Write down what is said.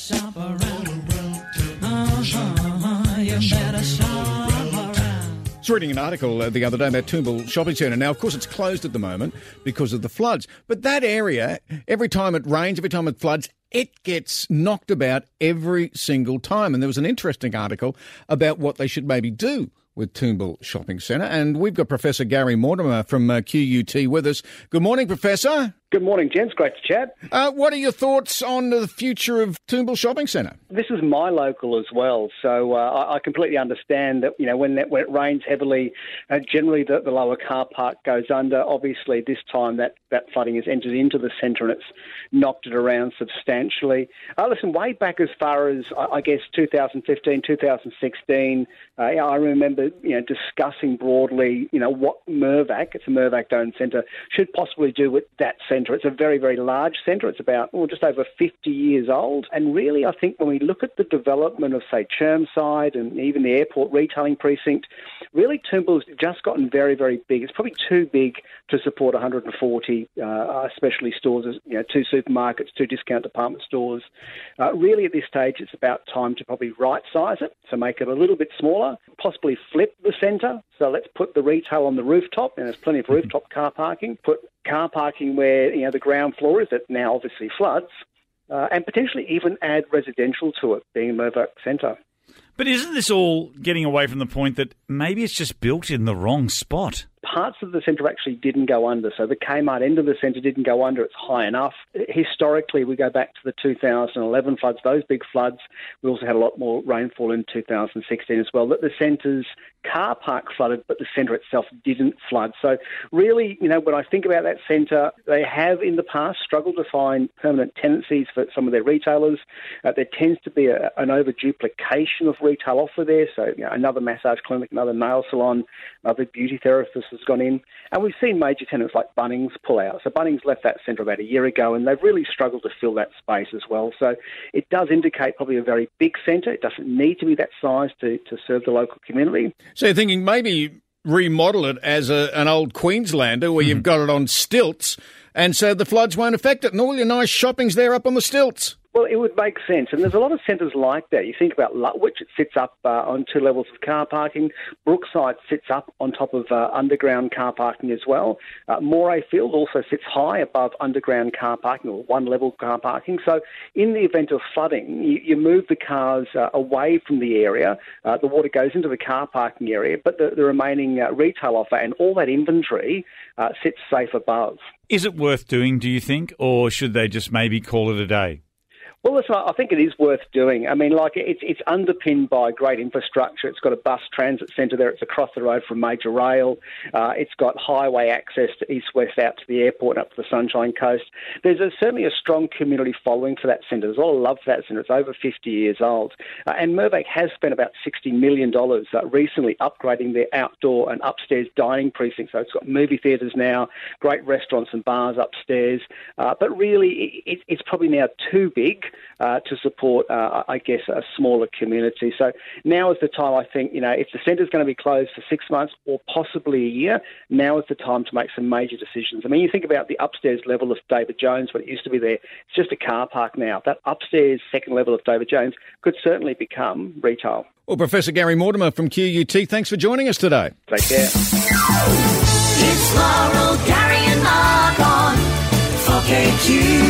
shop around. I was reading an article uh, the other day about Toombul Shopping Centre. Now, of course, it's closed at the moment because of the floods. But that area, every time it rains, every time it floods, it gets knocked about every single time. And there was an interesting article about what they should maybe do with Toombul Shopping Centre. And we've got Professor Gary Mortimer from uh, QUT with us. Good morning, Professor. Good morning, gents. Great to chat. Uh, what are your thoughts on the future of Toombul Shopping Centre? This is my local as well, so uh, I, I completely understand that. You know, when, that, when it rains heavily, uh, generally the, the lower car park goes under. Obviously, this time that, that flooding has entered into the centre and it's knocked it around substantially. Uh, listen, way back as far as I, I guess 2015, 2016, uh, I remember you know discussing broadly, you know, what Mirvac, it's a Mirvac owned centre, should possibly do with that centre centre. It's a very, very large centre. It's about well, just over 50 years old. And really, I think when we look at the development of, say, Chermside and even the airport retailing precinct, really Toombul's just gotten very, very big. It's probably too big to support 140 uh, specialty stores, you know, two supermarkets, two discount department stores. Uh, really, at this stage, it's about time to probably right size it, so make it a little bit smaller, possibly flip the centre. So let's put the retail on the rooftop, and there's plenty of rooftop car parking. Put car parking where you know the ground floor is that now obviously floods, uh, and potentially even add residential to it, being a Mirvac centre. But isn't this all getting away from the point that maybe it's just built in the wrong spot? parts of the centre actually didn't go under. So the Kmart end of the centre didn't go under. It's high enough. Historically, we go back to the 2011 floods, those big floods. We also had a lot more rainfall in 2016 as well. That the centre's car park flooded, but the centre itself didn't flood. So really, you know, when I think about that centre, they have in the past struggled to find permanent tenancies for some of their retailers. Uh, there tends to be a, an over duplication of retail offer there. So you know, another massage clinic, another nail salon, another beauty therapist has gone in. And we've seen major tenants like Bunnings pull out. So Bunnings left that centre about a year ago and they've really struggled to fill that space as well. So it does indicate probably a very big centre. It doesn't need to be that size to, to serve the local community. So you're thinking maybe remodel it as a, an old Queenslander where mm-hmm. you've got it on stilts and so the floods won't affect it and all your nice shopping's there up on the stilts. Well, it would make sense. And there's a lot of centres like that. You think about Lutwyche, it sits up uh, on two levels of car parking. Brookside sits up on top of uh, underground car parking as well. Uh, Morayfield also sits high above underground car parking or one level car parking. So, in the event of flooding, you, you move the cars uh, away from the area. Uh, the water goes into the car parking area, but the, the remaining uh, retail offer and all that inventory sits safe above. Is it worth doing, do you think, or should they just maybe call it a day? Well, listen, I think it is worth doing. I mean, like it's it's underpinned by great infrastructure. It's got a bus transit centre there. It's across the road from major rail. Uh, it's got highway access to east west out to the airport and up to the Sunshine Coast. There's a, certainly a strong community following for that centre. There's a lot of love for that centre. It's over 50 years old, uh, and Mirvac has spent about 60 million dollars uh, recently upgrading their outdoor and upstairs dining precinct. So it's got movie theatres now, great restaurants and bars upstairs. Uh, but really, it, it's probably now too big uh, to support, uh, I guess, a smaller community. So now is the time, I think, you know, if the centre is going to be closed for six months or possibly a year, now is the time to make some major decisions. I mean, you think about the upstairs level of David Jones, when it used to be there, it's just a car park now. That upstairs second level of David Jones could certainly become retail. Well, Professor Gary Mortimer from QUT, thanks for joining us today. Take care. It's Laurel, Gary, and Mark on 4KQ.